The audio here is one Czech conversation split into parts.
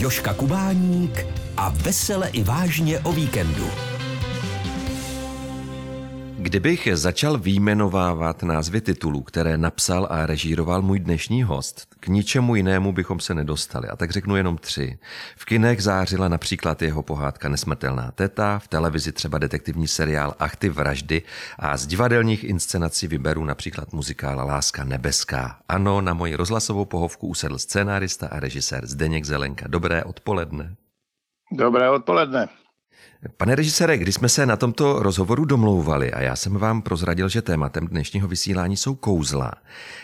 Joška Kubáník a vesele i vážně o víkendu. Kdybych začal výjmenovávat názvy titulů, které napsal a režíroval můj dnešní host, k ničemu jinému bychom se nedostali. A tak řeknu jenom tři. V kinech zářila například jeho pohádka Nesmrtelná teta, v televizi třeba detektivní seriál Ach ty vraždy a z divadelních inscenací vyberu například muzikál Láska nebeská. Ano, na moji rozhlasovou pohovku usedl scénárista a režisér Zdeněk Zelenka. Dobré odpoledne. Dobré odpoledne. Pane režisére, když jsme se na tomto rozhovoru domlouvali a já jsem vám prozradil, že tématem dnešního vysílání jsou kouzla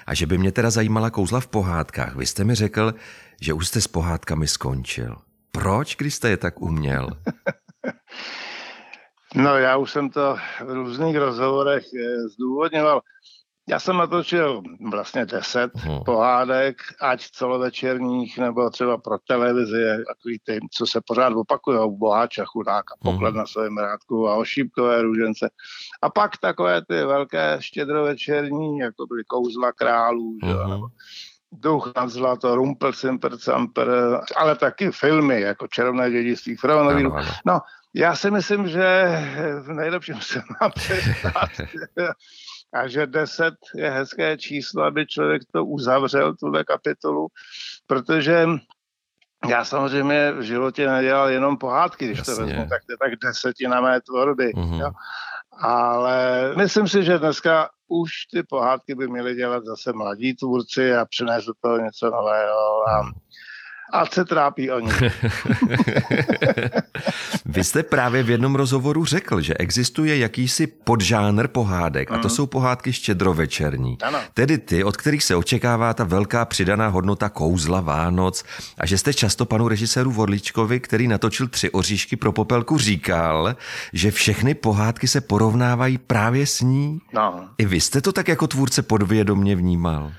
a že by mě teda zajímala kouzla v pohádkách, vy jste mi řekl, že už jste s pohádkami skončil. Proč, když jste je tak uměl? No já už jsem to v různých rozhovorech eh, zdůvodňoval. Já jsem natočil vlastně deset hmm. pohádek, ať celovečerních, nebo třeba pro televizi, takový ty, co se pořád opakují, boháč a chudák a poklad hmm. na svém rádku a ošípkové růžence. A pak takové ty velké štědrovečerní, jako byly kouzla králů, hmm. že, nebo Duch nad zlato, Rumpel, Simper, Samper, ale taky filmy, jako Červené dědictví, Fronový. No, já si myslím, že v nejlepším se má přestat a že 10 je hezké číslo, aby člověk to uzavřel, tuhle kapitolu, protože já samozřejmě v životě nedělal jenom pohádky, když Jasně. to vezmu, tak to je tak desetina mé tvorby. Mm-hmm. Jo. Ale myslím si, že dneska už ty pohádky by měly dělat zase mladí tvůrci a přinést do toho něco nového. A a se trápí oni. Vy jste právě v jednom rozhovoru řekl, že existuje jakýsi podžánr pohádek mm. a to mhm. jsou pohádky štědrovečerní. Ano. Tedy ty, od kterých se očekává ta velká přidaná hodnota kouzla Vánoc a že jste často panu režiséru Vodličkovi, který natočil tři oříšky pro popelku, říkal, že všechny pohádky se porovnávají právě s ní. No. I vy jste to tak jako tvůrce podvědomně vnímal.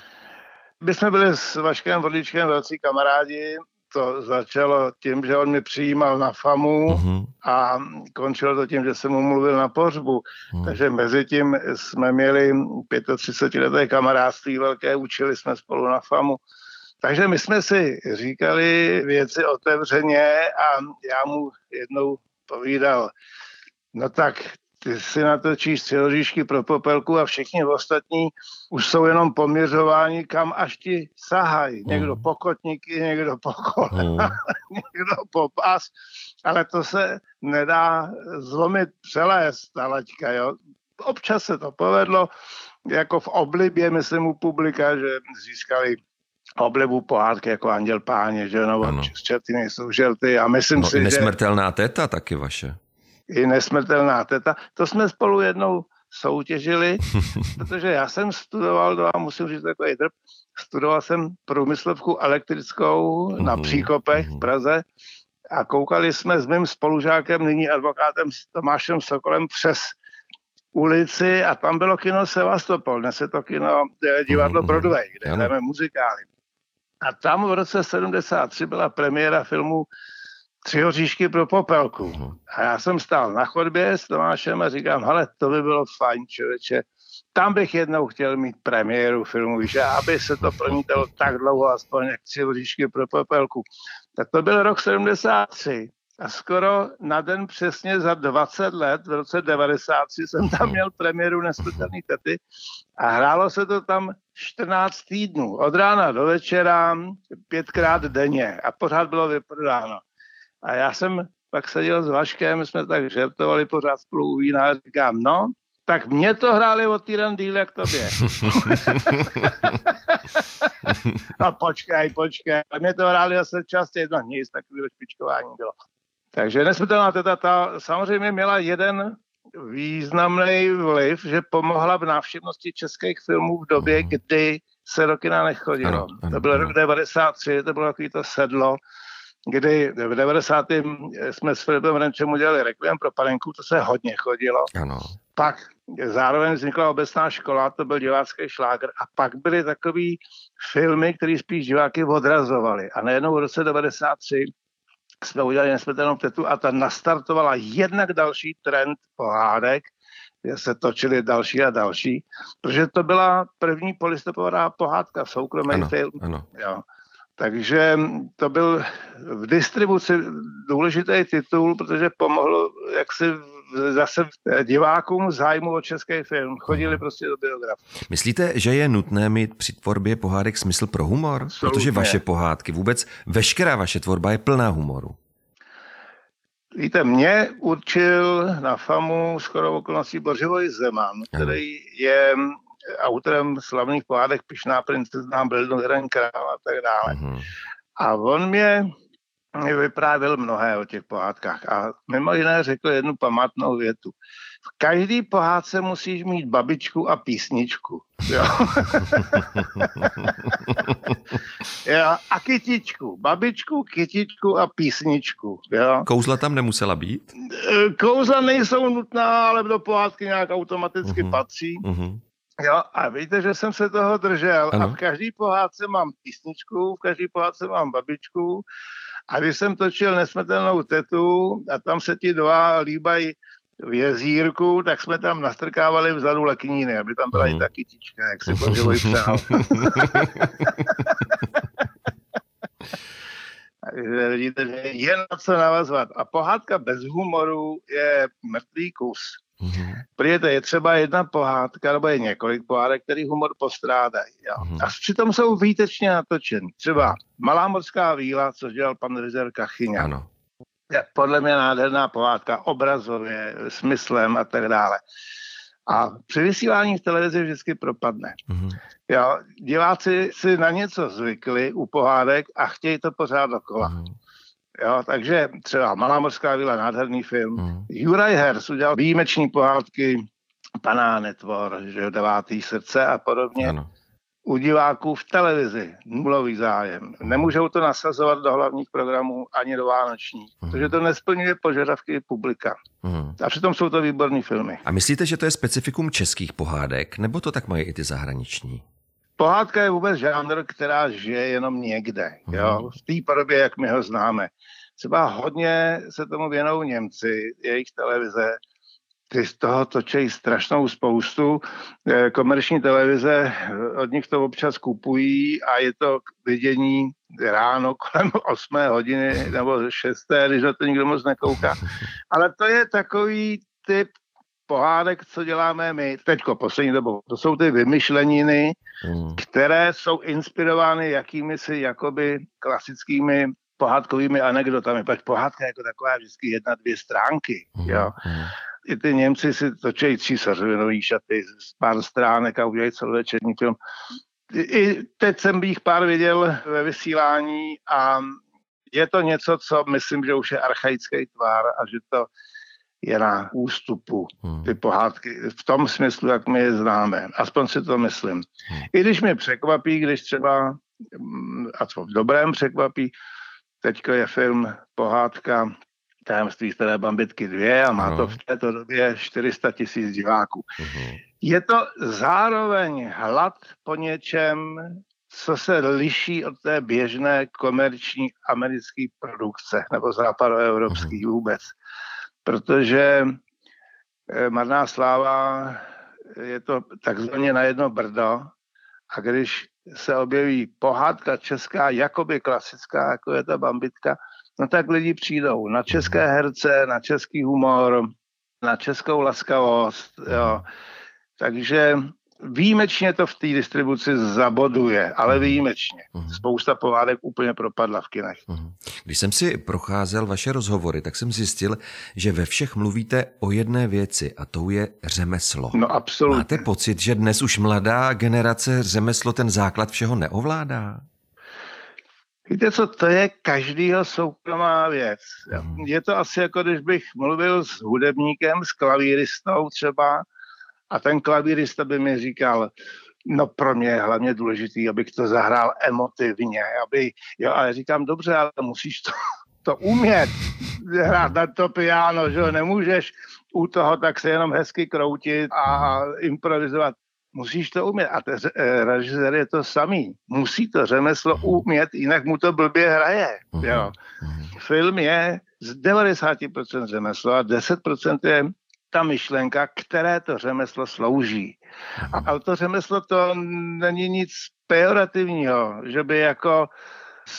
My jsme byli s Vaškem Vodličkem velcí kamarádi, to začalo tím, že on mě přijímal na FAMu uh-huh. a končilo to tím, že jsem mu mluvil na pohřbu. Uh-huh. Takže mezi tím jsme měli 35 leté kamarádství velké, učili jsme spolu na FAMu. Takže my jsme si říkali věci otevřeně a já mu jednou povídal, no tak ty si natočíš tři pro popelku a všichni ostatní už jsou jenom poměřování, kam až ti sahají. Mm. Někdo po kotníky, někdo po kole, mm. někdo po pás, ale to se nedá zlomit přelést, ta laťka, jo. Občas se to povedlo, jako v oblibě, myslím, u publika, že získali oblibu pohádky jako Anděl Páně, že no, čerty nejsou želty a myslím no, si, nesmrtelná že... teta taky vaše i nesmrtelná teta. To jsme spolu jednou soutěžili, protože já jsem studoval, a musím říct takový drb, studoval jsem průmyslovku elektrickou na mhm, Příkopech v mhm. Praze a koukali jsme s mým spolužákem, nyní advokátem Tomášem Sokolem přes ulici a tam bylo kino Sevastopol, dnes je to kino divadlo mhm, Broadway, kde hrajeme muzikály. A tam v roce 73 byla premiéra filmu tři hoříšky pro popelku. A já jsem stál na chodbě s Tomášem a říkám, hele, to by bylo fajn, člověče. Tam bych jednou chtěl mít premiéru filmu, že aby se to promítalo tak dlouho, aspoň jak tři hoříšky pro popelku. Tak to byl rok 73. A skoro na den přesně za 20 let, v roce 93, jsem tam měl premiéru Nesmrtelný tety a hrálo se to tam 14 týdnů. Od rána do večera, pětkrát denně a pořád bylo vyprodáno. A já jsem pak seděl s Vaškem, jsme tak žertovali pořád spolu u vína a říkám, no, tak mě to hráli o týden díl jak tobě. no počkej, počkej. A mě to hráli zase častěji, no nic, takového špičkování bylo. Takže nesmrtelná teta ta samozřejmě měla jeden významný vliv, že pomohla v návštěvnosti českých filmů v době, mhm. kdy se do kina nechodilo. Ano, ano, to byl rok 93, to bylo takový to sedlo, kdy v 90. jsme s Filipem Renčem udělali rekviem pro panenku, to se hodně chodilo. Ano. Pak zároveň vznikla obecná škola, to byl divácký šláger a pak byly takový filmy, které spíš diváky odrazovaly. A najednou v roce 93 jsme udělali nesmrtelnou tetu a ta nastartovala jednak další trend pohádek, kde se točily další a další, protože to byla první polistopadová pohádka, soukromý film. Ano. Jo. Takže to byl v distribuci důležitý titul, protože pomohl jak si zase divákům zájmu o český film. Chodili prostě do biograf. Myslíte, že je nutné mít při tvorbě pohádek smysl pro humor? Absolutně. Protože vaše pohádky, vůbec veškerá vaše tvorba je plná humoru. Víte, mě určil na FAMu skoro okolností Bořivoj Zeman, který je autorem slavných pohádek Pišná princezna, byl král a tak dále. Uh-huh. A on mě vyprávěl mnohé o těch pohádkách a mimo jiné řekl jednu památnou větu. V každý pohádce musíš mít babičku a písničku. Jo? jo, a kytičku. Babičku, kytičku a písničku. Jo? Kouzla tam nemusela být? Kouzla nejsou nutná, ale do pohádky nějak automaticky uh-huh. patří. Uh-huh. Jo, a víte, že jsem se toho držel ano. a v každý pohádce mám písničku, v každý pohádce mám babičku a když jsem točil nesmrtelnou tetu a tam se ti dva líbají v jezírku, tak jsme tam nastrkávali vzadu lekníny, aby tam byla mm. i ta kytička, jak si Boživoj přál. Takže vidíte, že je na co navazovat. A pohádka bez humoru je mrtvý kus. Mm-hmm. Protože je třeba jedna pohádka, nebo je několik pohádek, který humor postrádají. Jo. Mm-hmm. A přitom jsou výtečně natočený. Třeba Malá morská víla, což dělal pan Rizer Kachyňa. Ano. Je podle mě nádherná pohádka, obrazově, smyslem a tak dále. A při vysílání v televizi vždycky propadne. Mm-hmm. Jo, diváci si na něco zvykli u pohádek a chtějí to pořád dokola. Mm-hmm. Jo, takže třeba Malá morská vila, nádherný film. Mm. Juraj Hers udělal výjimeční pohádky Paná netvor, že jo, Devátý srdce a podobně. Ano. U diváků v televizi nulový zájem. Nemůžou to nasazovat do hlavních programů ani do vánočních, mm. protože to nesplňuje požadavky publika. Mm. A přitom jsou to výborné filmy. A myslíte, že to je specifikum českých pohádek, nebo to tak mají i ty zahraniční? Pohádka je vůbec žánr, která žije jenom někde, mm. jo, v té podobě, jak my ho známe. Třeba hodně se tomu věnou Němci, jejich televize, ty z toho točí strašnou spoustu. Eh, komerční televize eh, od nich to občas kupují a je to vidění ráno kolem 8 hodiny nebo 6, když na to nikdo moc nekouká. Ale to je takový typ pohádek, co děláme my teďko, poslední dobou. To jsou ty vymyšleniny, hmm. které jsou inspirovány jakými si jakoby klasickými pohádkovými anekdotami. Pak pohádka jako taková vždycky jedna, dvě stránky. Mm, jo. Mm. I ty Němci si točejí císařovinový šaty z pár stránek a udělají celovečerní film. I teď jsem bych pár viděl ve vysílání a je to něco, co myslím, že už je archaický tvar a že to je na ústupu hmm. ty pohádky v tom smyslu, jak my je známe. Aspoň si to myslím. Hmm. I když mě překvapí, když třeba, a co v dobrém překvapí, Teďko je film Pohádka tajemství staré bambitky 2 a má no. to v této době 400 tisíc diváků. Uh-huh. Je to zároveň hlad po něčem, co se liší od té běžné komerční americké produkce nebo západoevropský uh-huh. vůbec. Protože eh, Marná sláva je to takzvaně na jedno brdo a když se objeví pohádka česká, jakoby klasická, jako je ta bambitka, no tak lidi přijdou na české herce, na český humor, na českou laskavost, jo. Takže Výjimečně to v té distribuci zaboduje, ale mhm. výjimečně. Mhm. Spousta pohádek úplně propadla v kinech. Mhm. Když jsem si procházel vaše rozhovory, tak jsem zjistil, že ve všech mluvíte o jedné věci a tou je řemeslo. No absolutně. Máte pocit, že dnes už mladá generace řemeslo ten základ všeho neovládá? Víte co, to je každýho soukromá věc. Je to asi jako když bych mluvil s hudebníkem, s klavíristou třeba, a ten klavírista by mi říkal, no pro mě je hlavně důležitý, abych to zahrál emotivně, aby, jo, ale říkám, dobře, ale musíš to, to umět hrát na to piano, že jo, nemůžeš u toho tak se jenom hezky kroutit a improvizovat. Musíš to umět. A ten režisér je to samý. Musí to řemeslo umět, jinak mu to blbě hraje. Jo. Film je z 90% řemeslo a 10% je ta myšlenka, které to řemeslo slouží. A, to řemeslo to není nic pejorativního, že by jako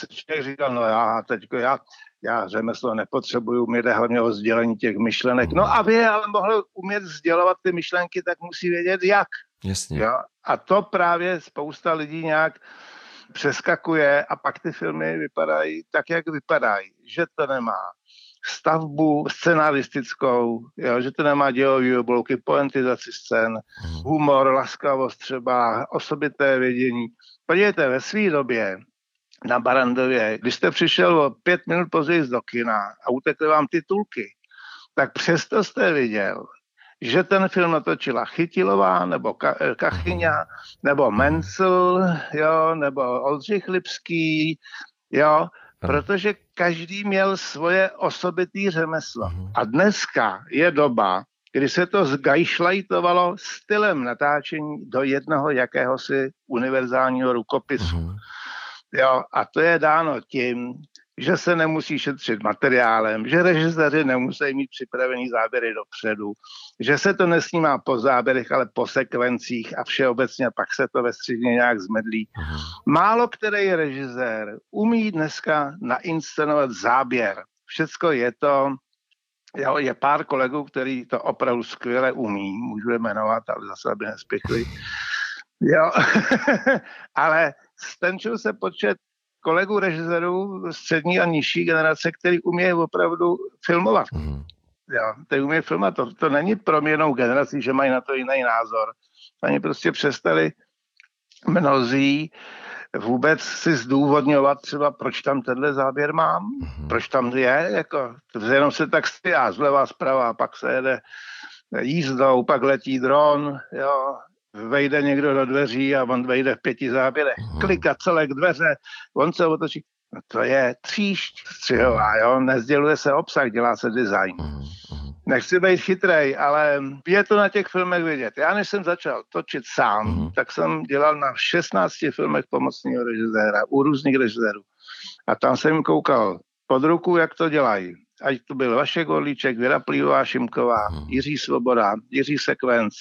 člověk říkal, no já teďko, já, já řemeslo nepotřebuju, mě jde hlavně o sdělení těch myšlenek. No aby ale mohl umět sdělovat ty myšlenky, tak musí vědět jak. Jasně. Jo? A to právě spousta lidí nějak přeskakuje a pak ty filmy vypadají tak, jak vypadají. Že to nemá stavbu scenaristickou, jo, že to nemá dělový oblouky, poentizaci scén, mhm. humor, laskavost třeba, osobité vědění. Podívejte, ve své době na Barandově, když jste přišel o pět minut později do kina a utekly vám titulky, tak přesto jste viděl, že ten film natočila Chytilová, nebo Kachyňa, nebo Mencel, jo, nebo Oldřich Lipský, jo, protože každý měl svoje osobitý řemeslo. Mhm. A dneska je doba, kdy se to zgajšlajtovalo stylem natáčení do jednoho jakéhosi univerzálního rukopisu. Uh-huh. Jo, a to je dáno tím, že se nemusí šetřit materiálem, že režiséři nemusí mít připravený záběry dopředu, že se to nesnímá po záběrech, ale po sekvencích a všeobecně pak se to ve středně nějak zmedlí. Málo který režisér umí dneska nainscenovat záběr. Všecko je to, jo, je pár kolegů, který to opravdu skvěle umí, můžu je jmenovat, ale zase aby nespěchli. Jo, ale stenčil se počet kolegů režisérů střední a nižší generace, který umějí opravdu filmovat. Mm. Jo, který umějí filmovat. To, to není proměnou generací, že mají na to jiný názor. Oni prostě přestali mnozí vůbec si zdůvodňovat třeba, proč tam tenhle záběr mám, mm. proč tam je, jako, jenom se tak stěhá zleva, zprava, pak se jede jízdou, pak letí dron, jo, vejde někdo do dveří a on vejde v pěti záběrech, uh-huh. klika celé k dveře, on se otočí, no to je tříšť střihová, jo, nezděluje se obsah, dělá se design. Uh-huh. Nechci být chytrej, ale je to na těch filmech vidět. Já než jsem začal točit sám, tak jsem dělal na 16 filmech pomocného režiséra, u různých režisérů. A tam jsem jim koukal pod ruku, jak to dělají. Ať to byl Vašek Orlíček, Věra Plívová Šimková. Jiří Svoboda, Jiří Sekvenc.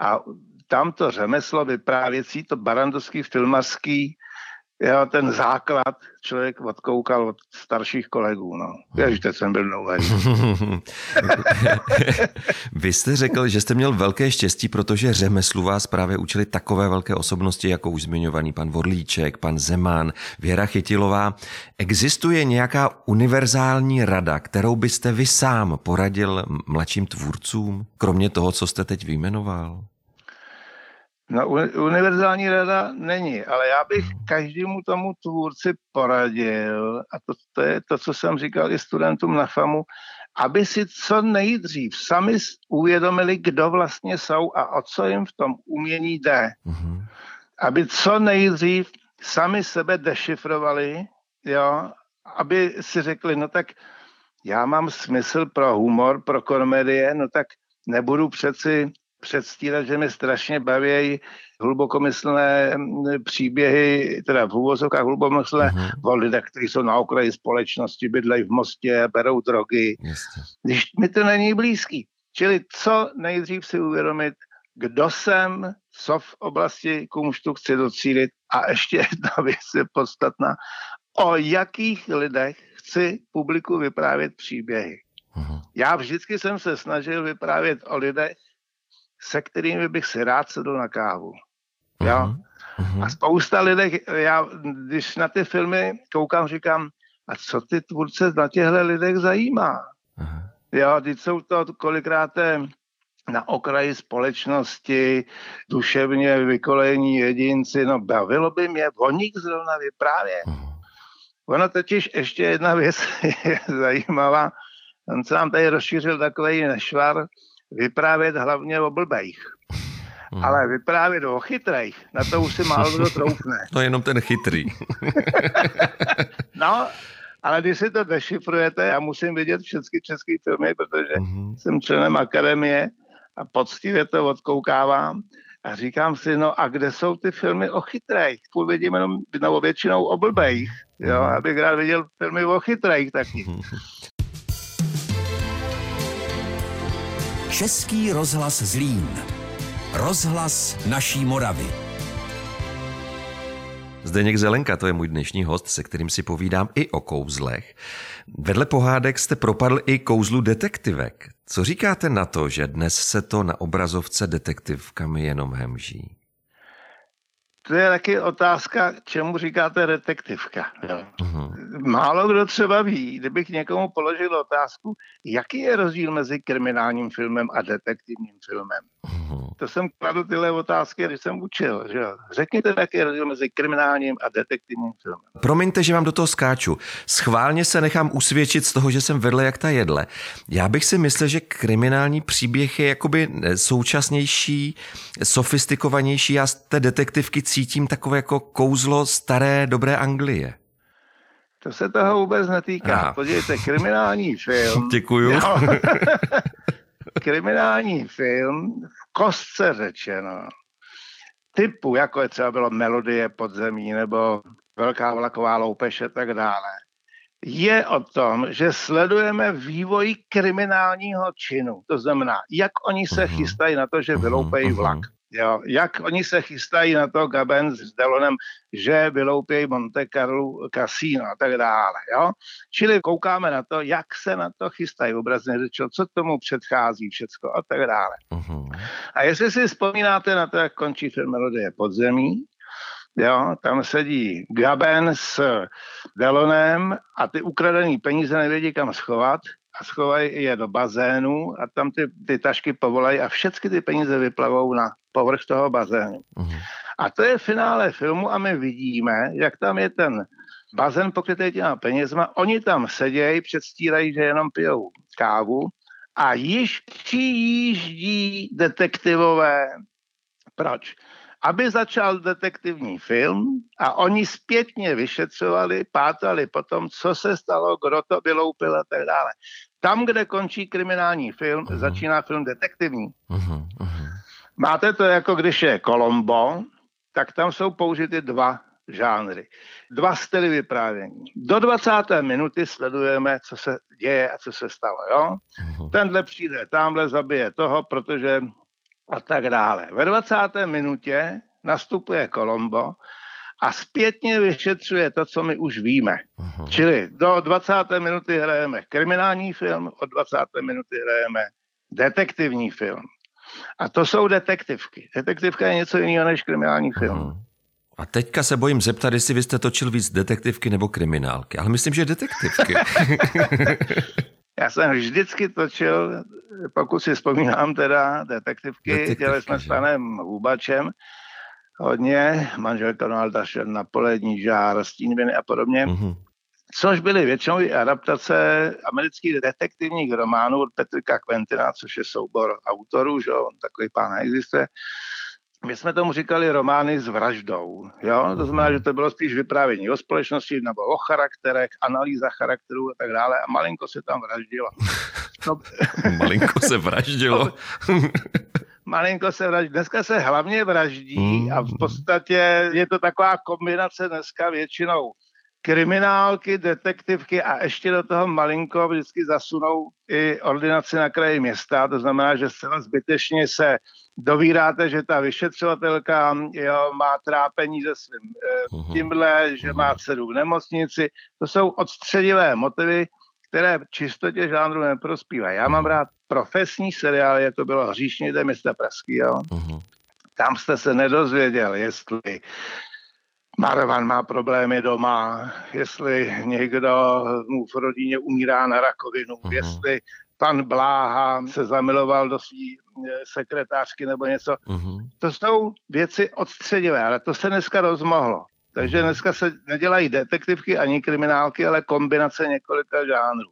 A tam to řemeslo vyprávěcí, to barandovský filmařský, jo, ten základ člověk odkoukal od starších kolegů. No. Ježiš, teď jsem byl dlouhý. Vy jste řekl, že jste měl velké štěstí, protože řemeslu vás právě učili takové velké osobnosti, jako už zmiňovaný pan Vodlíček, pan Zeman, Věra Chytilová. Existuje nějaká univerzální rada, kterou byste vy sám poradil mladším tvůrcům, kromě toho, co jste teď vyjmenoval? No, univerzální rada není, ale já bych každému tomu tvůrci poradil, a to, to je to, co jsem říkal i studentům na FAMu, aby si co nejdřív sami uvědomili, kdo vlastně jsou a o co jim v tom umění jde. Mm-hmm. Aby co nejdřív sami sebe dešifrovali, jo, aby si řekli, no tak já mám smysl pro humor, pro komedie, no tak nebudu přeci předstírat, že mi strašně baví hlubokomyslné mm, příběhy, teda v úvozovkách hlubokomyslné uh-huh. o lidech, kteří jsou na okraji společnosti, bydlejí v mostě, berou drogy. Jistě. Když mi to není blízký. Čili co nejdřív si uvědomit, kdo jsem, co v oblasti kumštu chci docílit a ještě jedna věc je podstatná, o jakých lidech chci publiku vyprávět příběhy. Uh-huh. Já vždycky jsem se snažil vyprávět o lidech, se kterými bych si rád sedl na kávu. Jo? Uh-huh. A spousta lidí, já když na ty filmy koukám, říkám, a co ty tvůrce na těchto lidech zajímá? Uh-huh. Jo, teď jsou to kolikrát na okraji společnosti, duševně vykolení jedinci, no bavilo by mě o nich zrovna vyprávět. Uh-huh. Ono totiž ještě jedna věc je zajímavá, on se nám tady rozšířil takový nešvar, vyprávět hlavně o blbejch. Hmm. Ale vyprávět o chytrejch, na to už si málo kdo troufne. To je jenom ten chytrý. no, ale když si to dešifrujete, já musím vidět všechny české filmy, protože uh-huh. jsem členem akademie a poctivě to odkoukávám a říkám si, no a kde jsou ty filmy o chytrejch? Půl vidím jenom, no většinou o blbejch, jo, mhm. abych rád viděl filmy o chytrejch taky. Český rozhlas Zlín. Rozhlas naší Moravy. Zdeněk Zelenka, to je můj dnešní host, se kterým si povídám i o kouzlech. Vedle pohádek jste propadl i kouzlu detektivek. Co říkáte na to, že dnes se to na obrazovce detektivkami jenom hemží? To je taky otázka, čemu říkáte detektivka. Uh-huh. Málo kdo třeba ví, kdybych někomu položil otázku, jaký je rozdíl mezi kriminálním filmem a detektivním filmem. Uh-huh. To jsem kladl tyhle otázky, když jsem učil. Že? Řekněte, jaký je rozdíl mezi kriminálním a detektivním filmem. Promiňte, že vám do toho skáču. Schválně se nechám usvědčit z toho, že jsem vedle jak ta jedle. Já bych si myslel, že kriminální příběh je jakoby současnější, sofistikovanější. Já z té detektivky cítím takové jako kouzlo staré, dobré Anglie. To se toho vůbec netýká. Aha. Podívejte, kriminální film. Děkuju. kriminální film v kostce řečeno, typu, jako je třeba bylo Melodie podzemí nebo Velká vlaková loupež a tak dále, je o tom, že sledujeme vývoj kriminálního činu. To znamená, jak oni se mhm. chystají na to, že vyloupejí mhm, vlak. Jo, jak oni se chystají na to Gaben s Delonem, že vyloupějí Monte Carlo kasíno a tak dále. Jo? Čili koukáme na to, jak se na to chystají, obrazně řečeno, co tomu předchází všecko a tak dále. Uh-huh. A jestli si vzpomínáte na to, jak končí film Melodie podzemí, Jo, tam sedí Gaben s Delonem a ty ukradený peníze nevědí kam schovat a schovají je do bazénu a tam ty, ty tašky povolají a všechny ty peníze vyplavou na povrch toho bazénu. Uh-huh. A to je finále filmu a my vidíme, jak tam je ten bazén pokrytý těma penězma. Oni tam sedějí, předstírají, že jenom pijou kávu a již přijíždí detektivové. Proč? Aby začal detektivní film a oni zpětně vyšetřovali, pátali potom, co se stalo, kdo to vyloupil a tak dále. Tam, kde končí kriminální film, uh-huh. začíná film detektivní. Uh-huh. Uh-huh. Máte to jako když je Colombo, tak tam jsou použity dva žánry. Dva styly vyprávění. Do 20. minuty sledujeme, co se děje a co se stalo. Jo? Tenhle přijde, tamhle zabije toho, protože a tak dále. Ve 20. minutě nastupuje Colombo a zpětně vyšetřuje to, co my už víme. Uh-huh. Čili do 20. minuty hrajeme kriminální film, od 20. minuty hrajeme detektivní film. A to jsou detektivky. Detektivka je něco jiného než kriminální film. Uh-huh. A teďka se bojím zeptat, jestli vy jste točil víc detektivky nebo kriminálky. Ale myslím, že detektivky. Já jsem vždycky točil, pokud si vzpomínám teda, detektivky. detektivky Dělali jsme s panem Hůbačem hodně, manželka Donalda na polední žár, stínviny a podobně. Uh-huh. Což byly většinou i adaptace amerických detektivních románů od Petrika Quentina, což je soubor autorů, že on takový pán neexistuje. My jsme tomu říkali romány s vraždou. Jo? To znamená, že to bylo spíš vyprávění o společnosti nebo o charakterech, analýza charakterů a tak dále. A malinko se tam vraždilo. No, malinko se vraždilo. malinko se vraždí. Dneska se hlavně vraždí a v podstatě je to taková kombinace dneska většinou kriminálky, detektivky a ještě do toho malinko vždycky zasunou i ordinaci na kraji města, to znamená, že zcela zbytečně se dovíráte, že ta vyšetřovatelka jo, má trápení se svým e, tímhle, že má dceru v nemocnici. To jsou odstředivé motivy, které čistotě žánru neprospívají. Já mám rád profesní seriály, jako bylo Hříšní jde města Pražský, jo. Uh-huh. Tam jste se nedozvěděl, jestli Marvan má problémy doma, jestli někdo mu v rodině umírá na rakovinu, uh-huh. jestli pan Bláha se zamiloval do své eh, sekretářky nebo něco. Uh-huh. To jsou věci odstředivé, ale to se dneska rozmohlo. Takže dneska se nedělají detektivky ani kriminálky, ale kombinace několika žánrů.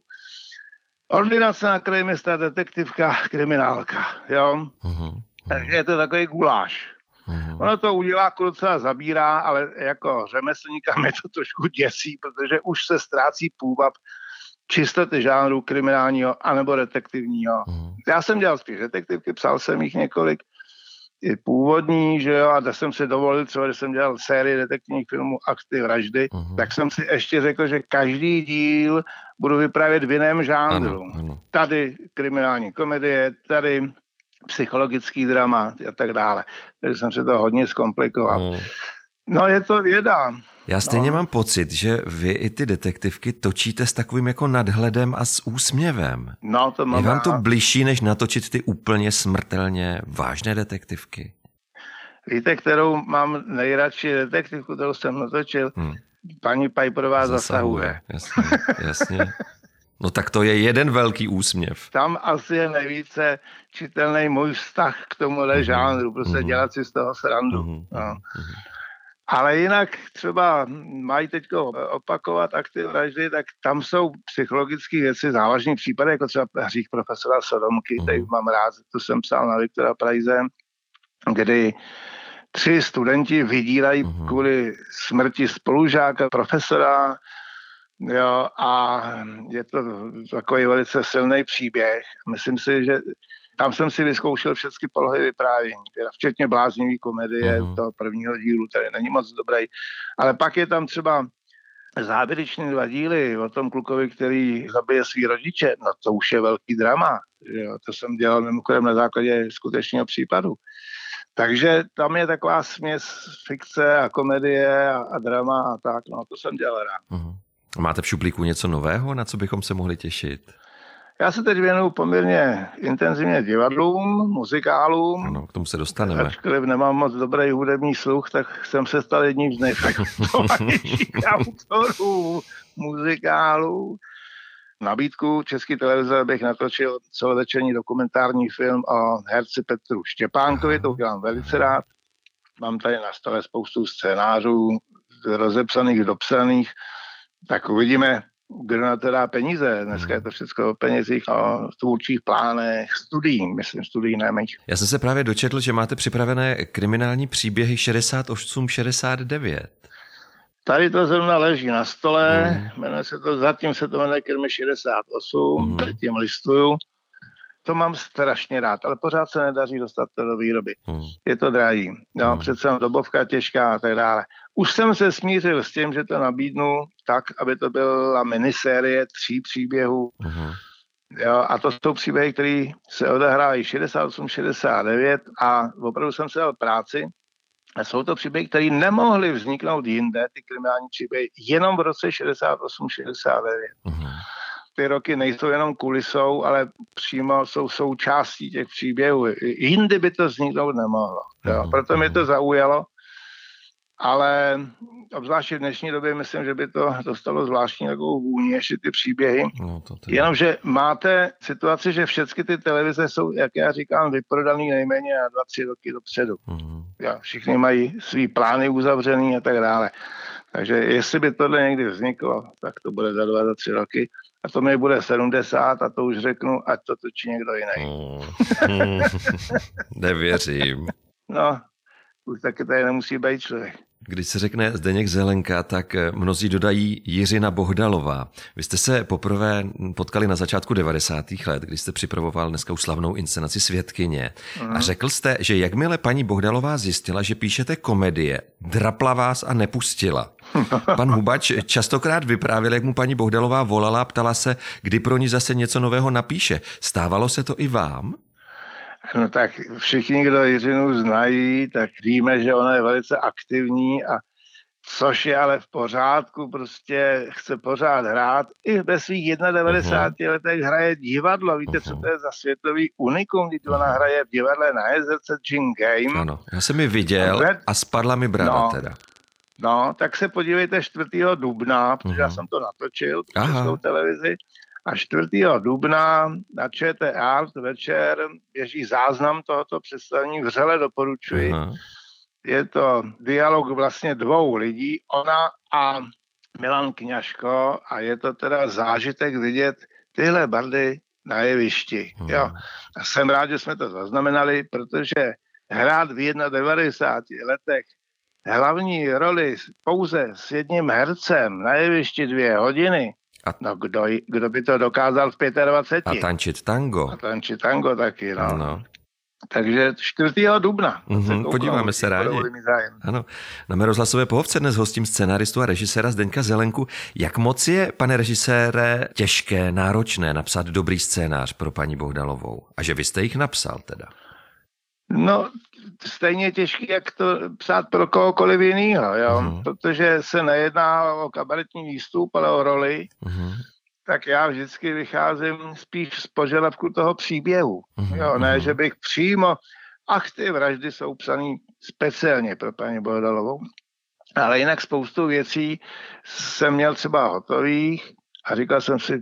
Ordinace na kraji města, detektivka, kriminálka, jo. Uh-huh. Takže je to takový guláš. Uh-huh. Ono to udělá kluce a zabírá, ale jako řemeslníka mě to trošku děsí, protože už se ztrácí půvab čistoty žánru kriminálního anebo detektivního. Uh-huh. Já jsem dělal spíš detektivky, psal jsem jich několik, i původní, že jo, a jsem si dovolil, třeba když jsem dělal sérii detektivních filmů Akty vraždy, uh-huh. tak jsem si ještě řekl, že každý díl budu vyprávět v jiném žánru. Ano, ano. Tady kriminální komedie, tady psychologický drama a tak dále. Takže jsem si to hodně zkomplikoval. Uh-huh. No je to věda. Já stejně no. mám pocit, že vy i ty detektivky točíte s takovým jako nadhledem a s úsměvem. No, to mám Je vám to bližší, než natočit ty úplně smrtelně vážné detektivky? Víte, kterou mám nejradši detektivku, kterou jsem natočil? Hmm. Paní Piperová zasahuje. zasahuje. Jasně, jasně. No tak to je jeden velký úsměv. Tam asi je nejvíce čitelný můj vztah k tomuhle mm-hmm. žánru, prostě mm-hmm. dělat si z toho srandu. Mm-hmm. No. Mm-hmm. Ale jinak třeba mají teď opakovat akty vraždy, tak tam jsou psychologické věci, závažný případy, jako třeba hřích profesora Sodomky, mm. teď mám rád, to jsem psal na Viktora Prajze, kdy tři studenti vydírají mm. kvůli smrti spolužáka, profesora, jo, a je to takový velice silný příběh. Myslím si, že tam jsem si vyzkoušel všechny polohy vyprávění, teda včetně bláznivý komedie uh-huh. toho prvního dílu, který není moc dobrý. Ale pak je tam třeba závěrečný dva díly o tom klukovi, který zabije svý rodiče, no to už je velký drama. Jo? To jsem dělal mimochodem na základě skutečného případu. Takže tam je taková směs fikce a komedie a, a drama a tak, no to jsem dělal rád. Uh-huh. Máte v šuplíku něco nového, na co bychom se mohli těšit? Já se teď věnuju poměrně intenzivně divadlům, muzikálům. Ano, k tomu se dostaneme. Ačkoliv nemám moc dobrý hudební sluch, tak jsem se stal jedním z nejfrekventovanějších autorů muzikálů. Nabídku České televize bych natočil celovečerní dokumentární film o herci Petru Štěpánkovi, to udělám velice rád. Mám tady na stole spoustu scénářů, rozepsaných, dopsaných, tak uvidíme, kdo na to dá peníze. Dneska je to všechno o penězích, o tvůrčích plánech, studií, myslím, studií nejmenších. Já jsem se právě dočetl, že máte připravené kriminální příběhy 68-69. Tady to zrovna leží na stole, hmm. jmenuje se to, zatím se to jmenuje Krmy 68, hmm. tím listuju. To mám strašně rád, ale pořád se nedaří dostat to do výroby. Hmm. Je to drahý. No, hmm. přece dobovka těžká a tak dále. Už jsem se smířil s tím, že to nabídnu tak, aby to byla minisérie tří příběhů. Uh-huh. Jo, a to jsou příběhy, které se odehrávají 68, 69 a opravdu jsem se dal práci. A jsou to příběhy, které nemohly vzniknout jinde, ty kriminální příběhy, jenom v roce 68, 69. Uh-huh. Ty roky nejsou jenom kulisou, ale přímo jsou součástí těch příběhů. Jindy by to vzniknout nemohlo. Jo. Uh-huh. Proto mě to zaujalo ale obzvláště v dnešní době myslím, že by to dostalo zvláštní takovou vůni, ještě ty příběhy. No, to tedy. Jenomže máte situaci, že všechny ty televize jsou, jak já říkám, vyprodaný nejméně na dva, tři roky dopředu. Mm-hmm. Všichni mají svý plány uzavřený a tak dále. Takže jestli by tohle někdy vzniklo, tak to bude za dva, za tři roky. A to mi bude 70 a to už řeknu, ať to točí někdo jiný. Mm. Nevěřím. No, už taky tady nemusí být člověk. Když se řekne Zdeněk Zelenka, tak eh, mnozí dodají Jiřina Bohdalová. Vy jste se poprvé potkali na začátku 90. let, když jste připravoval dneska už slavnou inscenaci Světkyně. A mhm. řekl jste, že jakmile paní Bohdalová zjistila, že píšete komedie, drapla vás a nepustila. Pan Hubač častokrát vyprávěl, jak mu paní Bohdalová volala a ptala se, kdy pro ní zase něco nového napíše. Stávalo se to i vám? No tak všichni, kdo Jiřinu znají, tak víme, že ona je velice aktivní a což je ale v pořádku, prostě chce pořád hrát. I ve svých 91 uh-huh. letech hraje divadlo. Víte, uh-huh. co to je za světový unikum, když ona hraje v divadle na jezerce Jim Game. Ano, já jsem ji viděl a spadla mi brada no, teda. No, tak se podívejte 4. dubna, protože uh-huh. já jsem to natočil pro televizi. A 4. dubna na ČT Art večer běží záznam tohoto představení, vřele doporučuji. Aha. Je to dialog vlastně dvou lidí, ona a Milan Kňažko a je to teda zážitek vidět tyhle bardy na jevišti. Hmm. Jo. A jsem rád, že jsme to zaznamenali, protože hrát v 91 letech hlavní roli pouze s jedním hercem na jevišti dvě hodiny, a... No kdo, kdo by to dokázal v 25? A tančit tango. A tančit tango taky, no. no. Takže 4. dubna. Mm-hmm, podíváme se rádi. Ano. Na mé rozhlasové pohovce dnes hostím scenaristu a režiséra Zdeňka Zelenku. Jak moc je, pane režisére, těžké, náročné napsat dobrý scénář pro paní Bohdalovou? A že vy jste jich napsal teda? No, stejně těžký, jak to psát pro kohokoliv jiného, jo? Uh-huh. protože se nejedná o kabaretní výstup, ale o roli. Uh-huh tak já vždycky vycházím spíš z požadavku toho příběhu. Mm-hmm. Jo, ne, že bych přímo, ach ty vraždy jsou psaný speciálně pro paní Bohdalovou, ale jinak spoustu věcí jsem měl třeba hotových a říkal jsem si,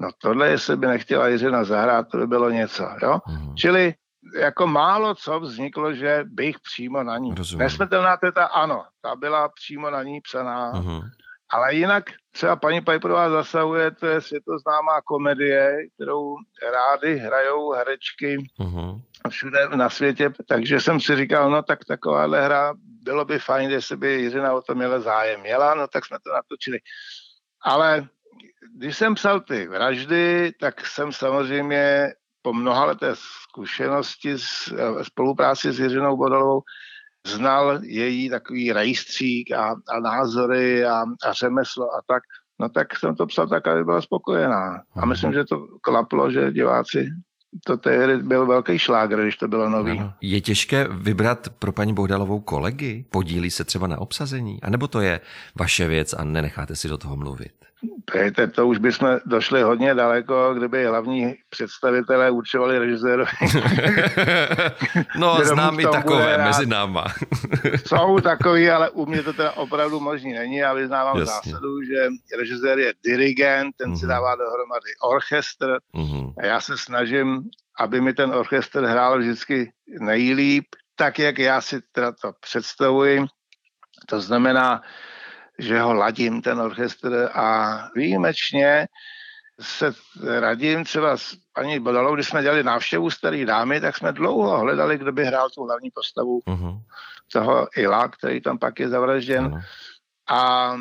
no tohle, jestli by nechtěla Jiřina zahrát, to by bylo něco. Jo? Mm-hmm. Čili jako málo co vzniklo, že bych přímo na ní. Rozumím. Nesmrtelná teta, ano, ta byla přímo na ní psaná. Mm-hmm. Ale jinak třeba paní Piperová zasahuje, to je světoznámá komedie, kterou rády hrajou herečky uh-huh. všude na světě, takže jsem si říkal, no tak takováhle hra, bylo by fajn, jestli by Jiřina o to měla zájem. Měla, no tak jsme to natočili. Ale když jsem psal ty vraždy, tak jsem samozřejmě po mnoha leté zkušenosti s spolupráci s Jiřinou Bodalovou znal její takový rejstřík a, a názory a, a řemeslo a tak, no tak jsem to psal tak, aby byla spokojená. A mhm. myslím, že to klaplo, že diváci to tehdy byl velký šlágr, když to bylo nový. Ano. Je těžké vybrat pro paní Bohdalovou kolegy? Podílí se třeba na obsazení? A nebo to je vaše věc a nenecháte si do toho mluvit? Pejte, to už bychom došli hodně daleko, kdyby hlavní představitelé určovali režisérovi. no, znám i takové mezi náma. Jsou takový, ale u mě to teda opravdu možný není. Já vyznávám Jasně. zásadu, že režisér je dirigent, ten mm-hmm. si mhm. dává dohromady orchestr mm-hmm. a já se snažím, aby mi ten orchestr hrál vždycky nejlíp, tak, jak já si teda to představuji. To znamená, že ho ladím, ten orchestr a výjimečně se radím třeba s paní Bodalou, když jsme dělali návštěvu staré dámy, tak jsme dlouho hledali, kdo by hrál tu hlavní postavu uh-huh. toho Ila, který tam pak je zavražděn. Uh-huh. A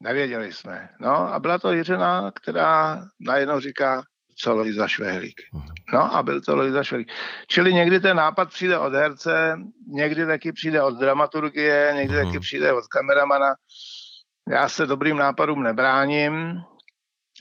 nevěděli jsme. No a byla to Jiřina, která najednou říká, co Lojza Švehlík. Uh-huh. No a byl to Lojza Švehlík. Čili někdy ten nápad přijde od herce, někdy taky přijde od dramaturgie, někdy uh-huh. taky přijde od kameramana. Já se dobrým nápadům nebráním,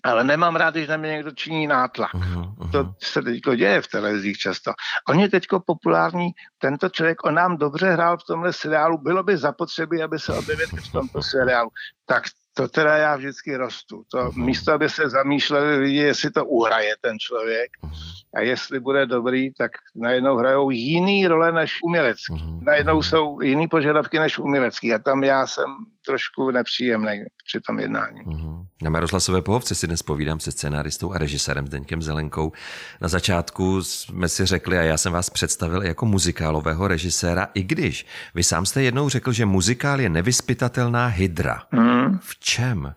ale nemám rád, když na mě někdo činí nátlak. Uh-huh, uh-huh. To se teď děje v televizích často. On je teď populární, tento člověk, on nám dobře hrál v tomhle seriálu, bylo by zapotřebí, aby se objevil v tomto seriálu. Tak to teda já vždycky rostu. To uh-huh. místo, aby se zamýšleli lidi, jestli to uhraje ten člověk a jestli bude dobrý, tak najednou hrajou jiný role než umělecký. Najednou jsou jiný požadavky než umělecký a tam já jsem trošku nepříjemný při tom jednání. Na rozhlasové pohovce si dnes povídám se scenáristou a režisérem Zdeňkem Zelenkou. Na začátku jsme si řekli, a já jsem vás představil jako muzikálového režiséra, i když vy sám jste jednou řekl, že muzikál je nevyspytatelná hydra. Uh-huh. V čem?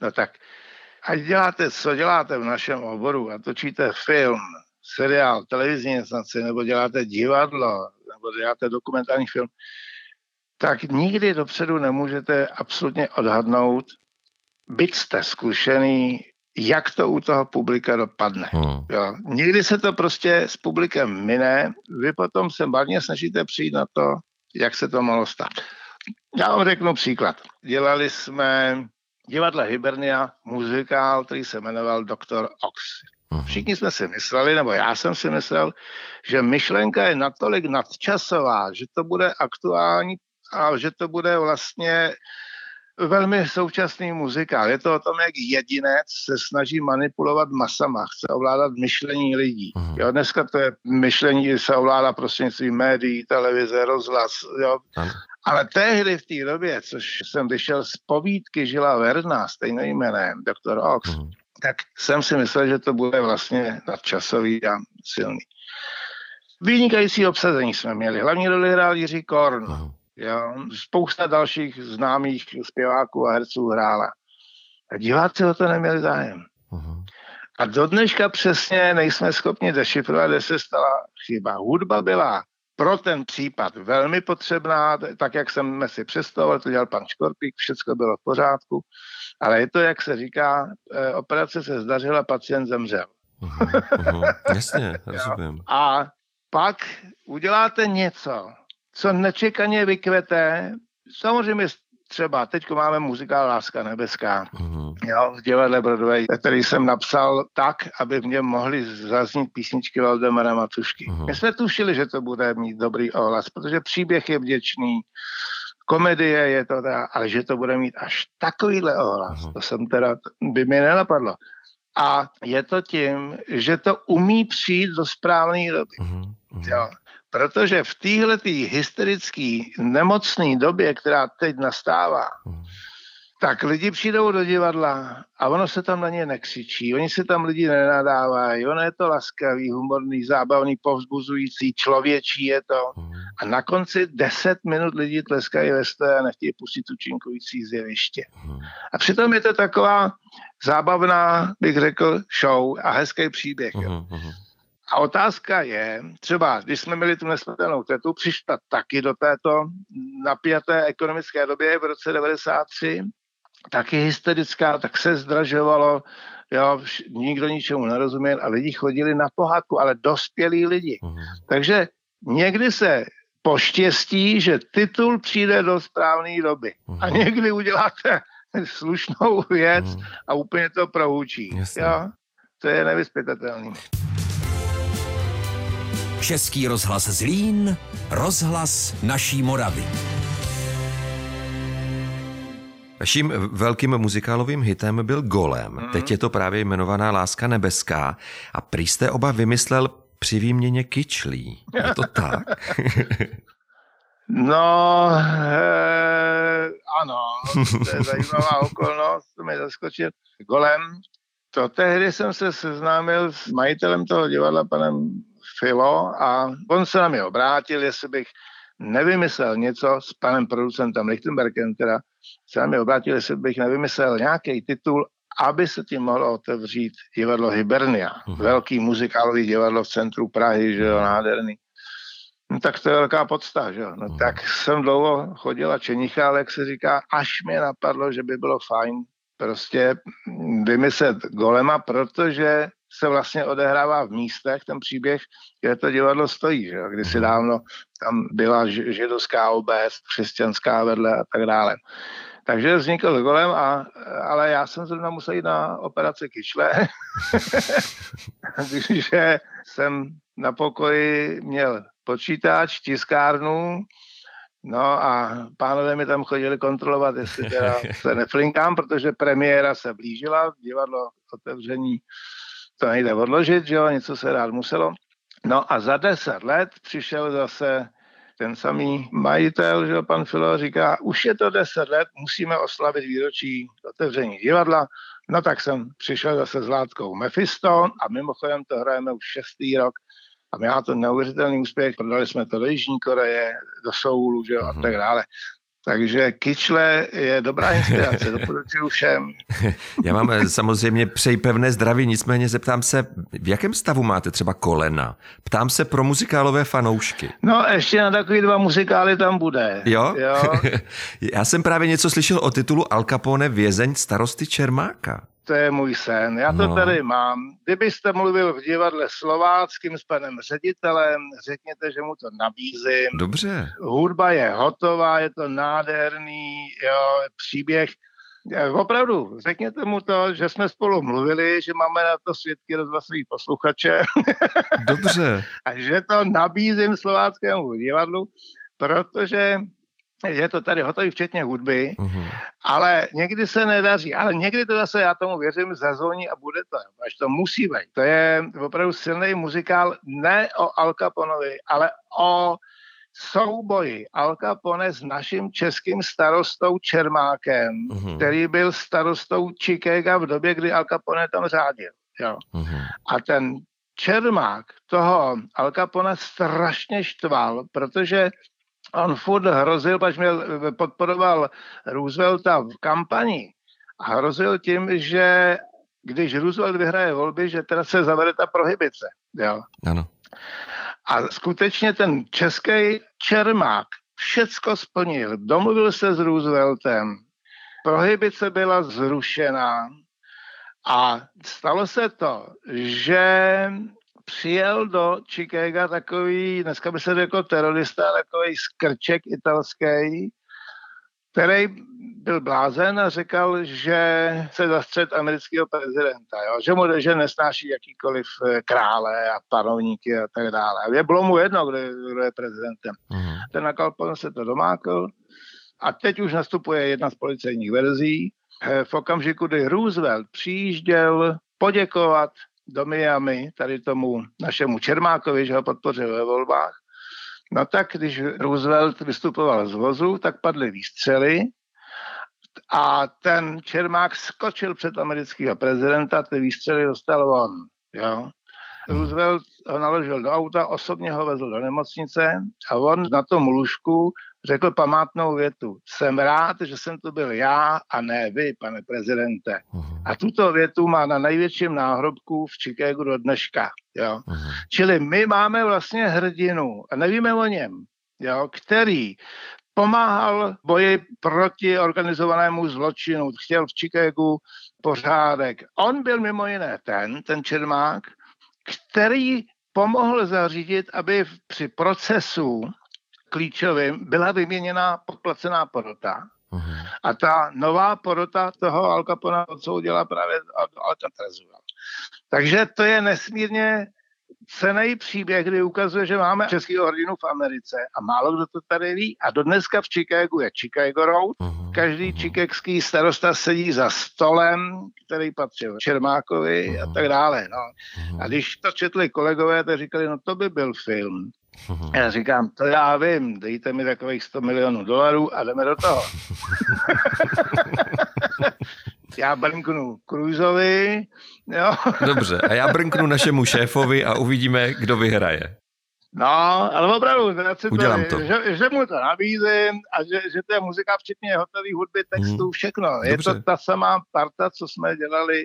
no tak, ať děláte, co děláte v našem oboru a točíte film, seriál, televizní instaci, nebo děláte divadlo, nebo děláte dokumentární film, tak nikdy dopředu nemůžete absolutně odhadnout, byť jste zkušený, jak to u toho publika dopadne. Hmm. Jo. Nikdy se to prostě s publikem mine, vy potom se marně snažíte přijít na to, jak se to mohlo stát. Já vám řeknu příklad. Dělali jsme divadle Hibernia muzikál, který se jmenoval Doktor Ox. Hmm. Všichni jsme si mysleli, nebo já jsem si myslel, že myšlenka je natolik nadčasová, že to bude aktuální a že to bude vlastně velmi současný muzikál. Je to o tom, jak jedinec se snaží manipulovat masama, chce ovládat myšlení lidí. Uh-huh. Jo, dneska to je myšlení, se ovládá prostřednictvím médií, televize, rozhlas. Jo. Ale tehdy v té době, což jsem vyšel z povídky Žila Verna, stejným jménem, Dr. Ox, uh-huh. tak jsem si myslel, že to bude vlastně nadčasový a silný. Vynikající obsazení jsme měli. Hlavní roli hrál Jiří Korn. Uh-huh. Jo, spousta dalších známých zpěváků a herců hrála. A diváci o to neměli zájem. Uh-huh. A do dneška přesně nejsme schopni dešifrovat, kde se stala chyba. Hudba byla pro ten případ velmi potřebná, tak jak jsme si představoval, to dělal pan Škorpík, všechno bylo v pořádku, ale je to, jak se říká, eh, operace se zdařila, pacient zemřel. Uh-huh, uh-huh. Jasně, rozumím. A pak uděláte něco, co nečekaně vykvete, samozřejmě třeba teď máme muzikál Láska nebeská, mm. jo, v divadle Broadway, který jsem napsal tak, aby v něm mohly zaznít písničky Valdemara Matušky. Mm. My jsme tušili, že to bude mít dobrý ohlas, protože příběh je vděčný, komedie je to teda, ale že to bude mít až takovýhle ohlas, mm. to jsem teda, by mi nenapadlo. A je to tím, že to umí přijít do správné doby. Mm. Jo. Protože v téhle hysterické nemocné době, která teď nastává, hmm. tak lidi přijdou do divadla a ono se tam na ně nekřičí, oni se tam lidi nenadávají, ono je to laskavý, humorný, zábavný, povzbuzující, člověčí je to. Hmm. A na konci deset minut lidi tleskají ve stoje a nechtějí pustit účinkující zjeviště. Hmm. A přitom je to taková zábavná, bych řekl, show a hezký příběh. Jo. A otázka je, třeba když jsme měli tu nesmrtelnou tetu, přišla taky do této napjaté ekonomické době v roce 93, taky hysterická, tak se zdražovalo, jo, nikdo ničemu nerozuměl a lidi chodili na pohádku, ale dospělí lidi. Mm. Takže někdy se poštěstí, že titul přijde do správné doby. Mm. A někdy uděláte slušnou věc mm. a úplně to proučí. Jo? To je nevyspytatelné. Český rozhlas Zlín, rozhlas naší Moravy. Vaším velkým muzikálovým hitem byl Golem. Mm. Teď je to právě jmenovaná Láska nebeská. A prý jste oba vymyslel při výměně kyčlí. Je to tak? no, e, ano, to je zajímavá okolnost, to mě zaskočil. Golem, to tehdy jsem se seznámil s majitelem toho divadla, panem Filo a on se na mě obrátil, jestli bych nevymyslel něco s panem producentem Lichtenbergem, teda se na mě obrátil, jestli bych nevymyslel nějaký titul, aby se tím mohlo otevřít divadlo Hibernia. Uh-huh. Velký muzikálový divadlo v centru Prahy, že jo, nádherný. No, tak to je velká podsta, že jo. No, uh-huh. tak jsem dlouho chodil a čenichal, jak se říká, až mě napadlo, že by bylo fajn prostě vymyslet golema, protože se vlastně odehrává v místech, ten příběh, kde to divadlo stojí, že jo? si mhm. dávno tam byla židovská obec, křesťanská vedle a tak dále. Takže vznikl golem, a, ale já jsem zrovna musel jít na operaci kyčle, takže jsem na pokoji měl počítač, tiskárnu, No a pánové mi tam chodili kontrolovat, jestli teda se neflinkám, protože premiéra se blížila, divadlo otevření to nejde odložit, že jo, něco se rád muselo. No a za deset let přišel zase ten samý majitel, že jo, pan Filo říká, už je to deset let, musíme oslavit výročí otevření divadla. No tak jsem přišel zase s látkou Mephisto a mimochodem to hrajeme už šestý rok a má to neuvěřitelný úspěch, prodali jsme to do Jižní Koreje, do Soulu, že jo, a mhm. tak dále. Takže kyčle je dobrá inspirace, doporučuju všem. Já mám eh, samozřejmě přeji pevné zdraví, nicméně zeptám se, v jakém stavu máte třeba kolena? Ptám se pro muzikálové fanoušky. No, ještě na takový dva muzikály tam bude. Jo? jo. Já jsem právě něco slyšel o titulu Al Capone vězeň starosty Čermáka to je můj sen. Já to no. tady mám. Kdybyste mluvil v divadle slováckým s panem ředitelem, řekněte, že mu to nabízím. Dobře. Hudba je hotová, je to nádherný jo, příběh. Opravdu, řekněte mu to, že jsme spolu mluvili, že máme na to svědky rozhlasový posluchače. Dobře. a že to nabízím slováckému divadlu, protože je to tady hotový včetně hudby, uh-huh. ale někdy se nedaří. Ale někdy to zase, já tomu věřím, zazvoní a bude to, až to musí být. To je opravdu silný muzikál ne o Al Caponovi, ale o souboji Al Capone s naším českým starostou Čermákem, uh-huh. který byl starostou Chicaga v době, kdy Al Capone tam řádil. Jo. Uh-huh. A ten Čermák toho Al Capone strašně štval, protože on furt hrozil, pač měl, podporoval Roosevelta v kampani a hrozil tím, že když Roosevelt vyhraje volby, že teda se zavede ta prohibice. Jo. Ano. A skutečně ten český Čermák všecko splnil. Domluvil se s Rooseveltem, prohibice byla zrušená a stalo se to, že přijel do Chicaga takový, dneska by se řekl terorista, takový skrček italský, který byl blázen a řekl, že se zastřed amerického prezidenta, jo? že mu že nesnáší jakýkoliv eh, krále a panovníky a tak dále. Je bylo mu jedno, kdo, kdo je prezidentem. Mm. Ten Nakalpon se to domákl a teď už nastupuje jedna z policejních verzí. Eh, v okamžiku, kdy Roosevelt přijížděl poděkovat do Miami, tady tomu našemu Čermákovi, že ho podpořil ve volbách, No tak, když Roosevelt vystupoval z vozu, tak padly výstřely a ten Čermák skočil před amerického prezidenta, ty výstřely dostal on. Jo? Roosevelt ho naložil do auta, osobně ho vezl do nemocnice a on na tom lůžku řekl památnou větu. Jsem rád, že jsem to byl já a ne vy, pane prezidente. Uh-huh. A tuto větu má na největším náhrobku v Chicagu do dneška. Jo? Uh-huh. Čili my máme vlastně hrdinu a nevíme o něm, jo, který pomáhal boji proti organizovanému zločinu, chtěl v Chicagu pořádek. On byl mimo jiné ten, ten Čermák, který pomohl zařídit, aby při procesu klíčovým byla vyměněna podplacená porota. Uh-huh. A ta nová porota toho Al Capona odsoudila právě Alcatrazu. Takže to je nesmírně cený příběh, kdy ukazuje, že máme českého hrdinu v Americe a málo kdo to tady ví. A do dneska v Chicagu je Chicago Road. Každý chicagský starosta sedí za stolem, který patřil Čermákovi a tak dále. No. A když to četli kolegové, tak říkali, no to by byl film. Já říkám, to já vím, dejte mi takových 100 milionů dolarů a jdeme do toho. já brnknu Cruisovi, jo. Dobře, a já brnknu našemu šéfovi a uvidíme, kdo vyhraje. No, ale opravdu, Udělám to. Že, že mu to nabízím a že, že to je muzika včetně hotové hudby, textů, hmm. všechno. Dobře. Je to ta samá parta, co jsme dělali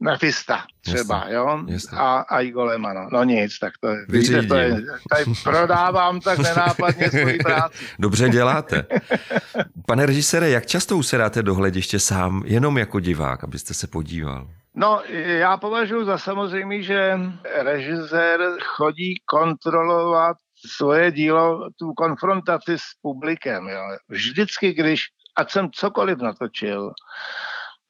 Mefista třeba, jasně, jo? Jasně. A, a Igor no. no nic, tak to je, víte, to je, tady prodávám tak nenápadně svoji práci. Dobře děláte. Pane režisére, jak často usedáte do hlediště sám, jenom jako divák, abyste se podíval? No, já považuji za samozřejmé, že režisér chodí kontrolovat svoje dílo, tu konfrontaci s publikem. Jo. Vždycky, když, ať jsem cokoliv natočil,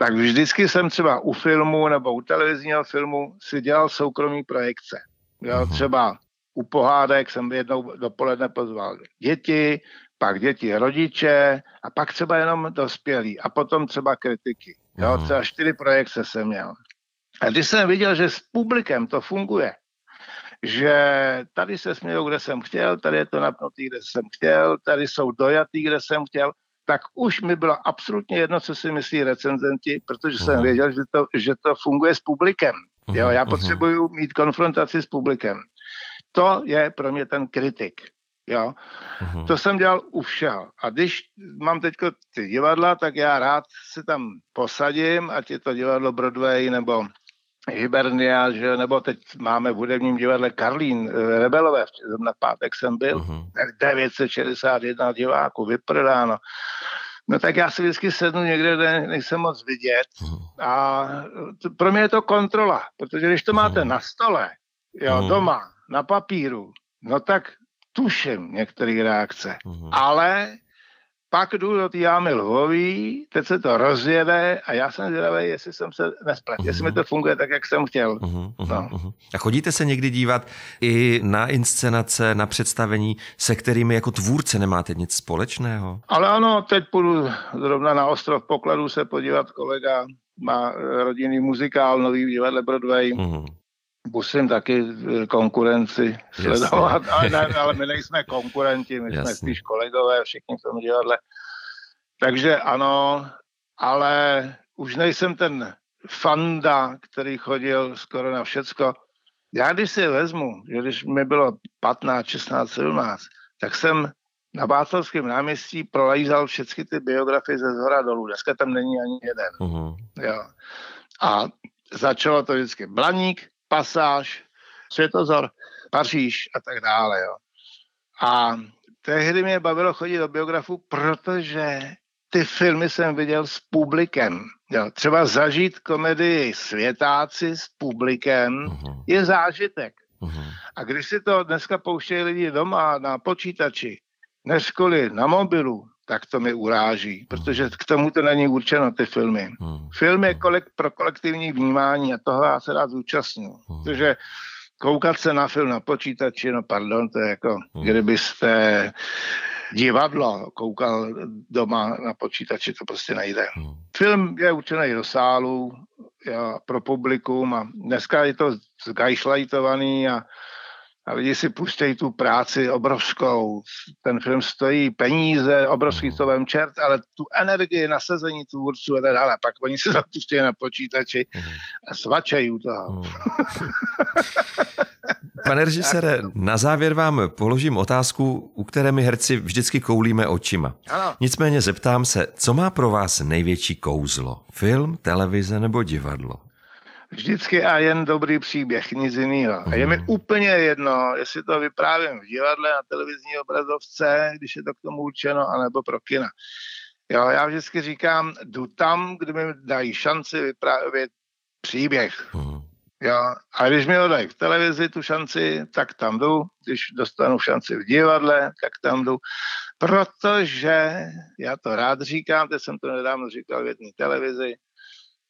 tak vždycky jsem třeba u filmu nebo u televizního filmu si dělal soukromý projekce. Jo, mhm. třeba u pohádek jsem jednou dopoledne pozval děti, pak děti rodiče a pak třeba jenom dospělí a potom třeba kritiky. Jo, mhm. třeba čtyři projekce jsem měl. A když jsem viděl, že s publikem to funguje, že tady se smějou, kde jsem chtěl, tady je to napnutý, kde jsem chtěl, tady jsou dojatý, kde jsem chtěl, tak už mi bylo absolutně jedno, co si myslí recenzenti, protože uh-huh. jsem mhm. věděl, že to, že to funguje s publikem. Uh-huh. Jo, já mhm. potřebuju mít konfrontaci s publikem. To je pro mě ten kritik. Jo? Uh-huh. To jsem dělal u všeho. A když mám teď ty divadla, tak já rád si tam posadím, ať je to divadlo Broadway nebo Hibernia, že, nebo teď máme v hudebním divadle Karlín eh, Rebelové, na pátek jsem byl, uh-huh. 961 diváků, vyprodáno. No tak já si vždycky sednu někde, kde nejsem moc vidět uh-huh. a to, pro mě je to kontrola, protože když to máte uh-huh. na stole, jo, doma, na papíru, no tak tuším některé reakce, ale pak jdu do té jámy Lvový, teď se to rozjede a já jsem zvědavý, jestli jsem se nesplet, uh-huh. jestli mi to funguje tak, jak jsem chtěl. Uh-huh, no. uh-huh. A chodíte se někdy dívat i na inscenace, na představení, se kterými jako tvůrce nemáte nic společného? Ale ano, teď půjdu zrovna na ostrov pokladů se podívat, kolega má rodinný muzikál, nový divadle Broadway. Uh-huh musím taky eh, konkurenci sledovat, ale, ne, ale my nejsme konkurenti, my Jasně. jsme spíš kolegové, všichni v tom divadle. Takže ano, ale už nejsem ten fanda, který chodil skoro na všecko. Já když si vezmu, že když mi bylo 15, 16, 17, tak jsem na Václavském náměstí prolejzal všechny ty biografie ze zhora dolů. Dneska tam není ani jeden. Uh-huh. Jo. A začalo to vždycky Blaník, Pasáž, Světozor, Paříž a tak dále. Jo. A tehdy mě bavilo chodit do biografu, protože ty filmy jsem viděl s publikem. Jo. Třeba zažít komedii Světáci s publikem uh-huh. je zážitek. Uh-huh. A když si to dneska pouštějí lidi doma na počítači, než na mobilu, tak to mi uráží, protože k tomu to není určeno, ty filmy. Hmm. Film je kolek, pro kolektivní vnímání a toho já se rád zúčastnil, hmm. protože koukat se na film na počítači, no pardon, to je jako, hmm. kdybyste divadlo koukal doma na počítači, to prostě nejde. Hmm. Film je určený do sálu jo, pro publikum a dneska je to zgajšlajtovaný a a lidi si pustí tu práci obrovskou. Ten film stojí peníze, obrovský to vem čert, ale tu energii, nasazení tvůrců a tak dále. Pak oni se zapustí na počítači a svačejí u toho. Hmm. Pane režisére, na závěr vám položím otázku, u které my herci vždycky koulíme očima. Ano. Nicméně zeptám se, co má pro vás největší kouzlo? Film, televize nebo divadlo? Vždycky a jen dobrý příběh, nic jiného. A je mi mhm. úplně jedno, jestli to vyprávím v divadle, na televizní obrazovce, když je to k tomu určeno, anebo pro kina. Jo, já vždycky říkám, jdu tam, kde mi dají šanci vyprávět příběh. Mhm. Jo, a když mi ho dají v televizi tu šanci, tak tam jdu. Když dostanu šanci v divadle, tak tam jdu. Protože, já to rád říkám, teď jsem to nedávno říkal v jedné televizi,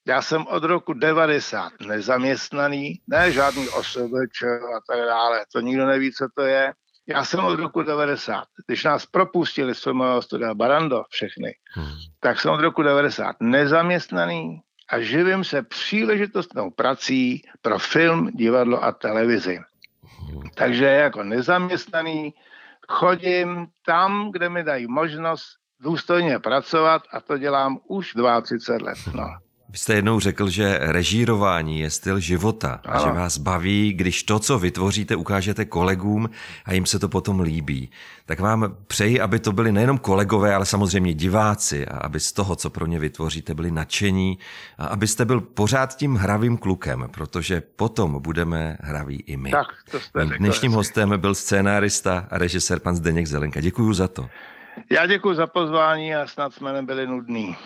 já jsem od roku 90 nezaměstnaný, ne žádný osobeč a tak dále, to nikdo neví, co to je. Já jsem od roku 90, když nás propustili z filmového studia Barando všechny, hmm. tak jsem od roku 90 nezaměstnaný a živím se příležitostnou prací pro film, divadlo a televizi. Hmm. Takže jako nezaměstnaný chodím tam, kde mi dají možnost důstojně pracovat a to dělám už 32 let. No. Vy jste jednou řekl, že režírování je styl života a že vás baví, když to, co vytvoříte, ukážete kolegům a jim se to potom líbí. Tak vám přeji, aby to byli nejenom kolegové, ale samozřejmě diváci a aby z toho, co pro ně vytvoříte, byli nadšení a abyste byl pořád tím hravým klukem, protože potom budeme hraví i my. Tak, to jste Mým dnešním hostem byl scénárista a režisér pan Zdeněk Zelenka. Děkuji za to. Já děkuji za pozvání a snad jsme nebyli nudný.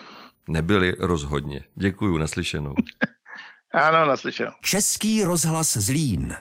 Nebyli rozhodně. Děkuji, naslyšenou. ano, naslyšenou. Český rozhlas Zlín.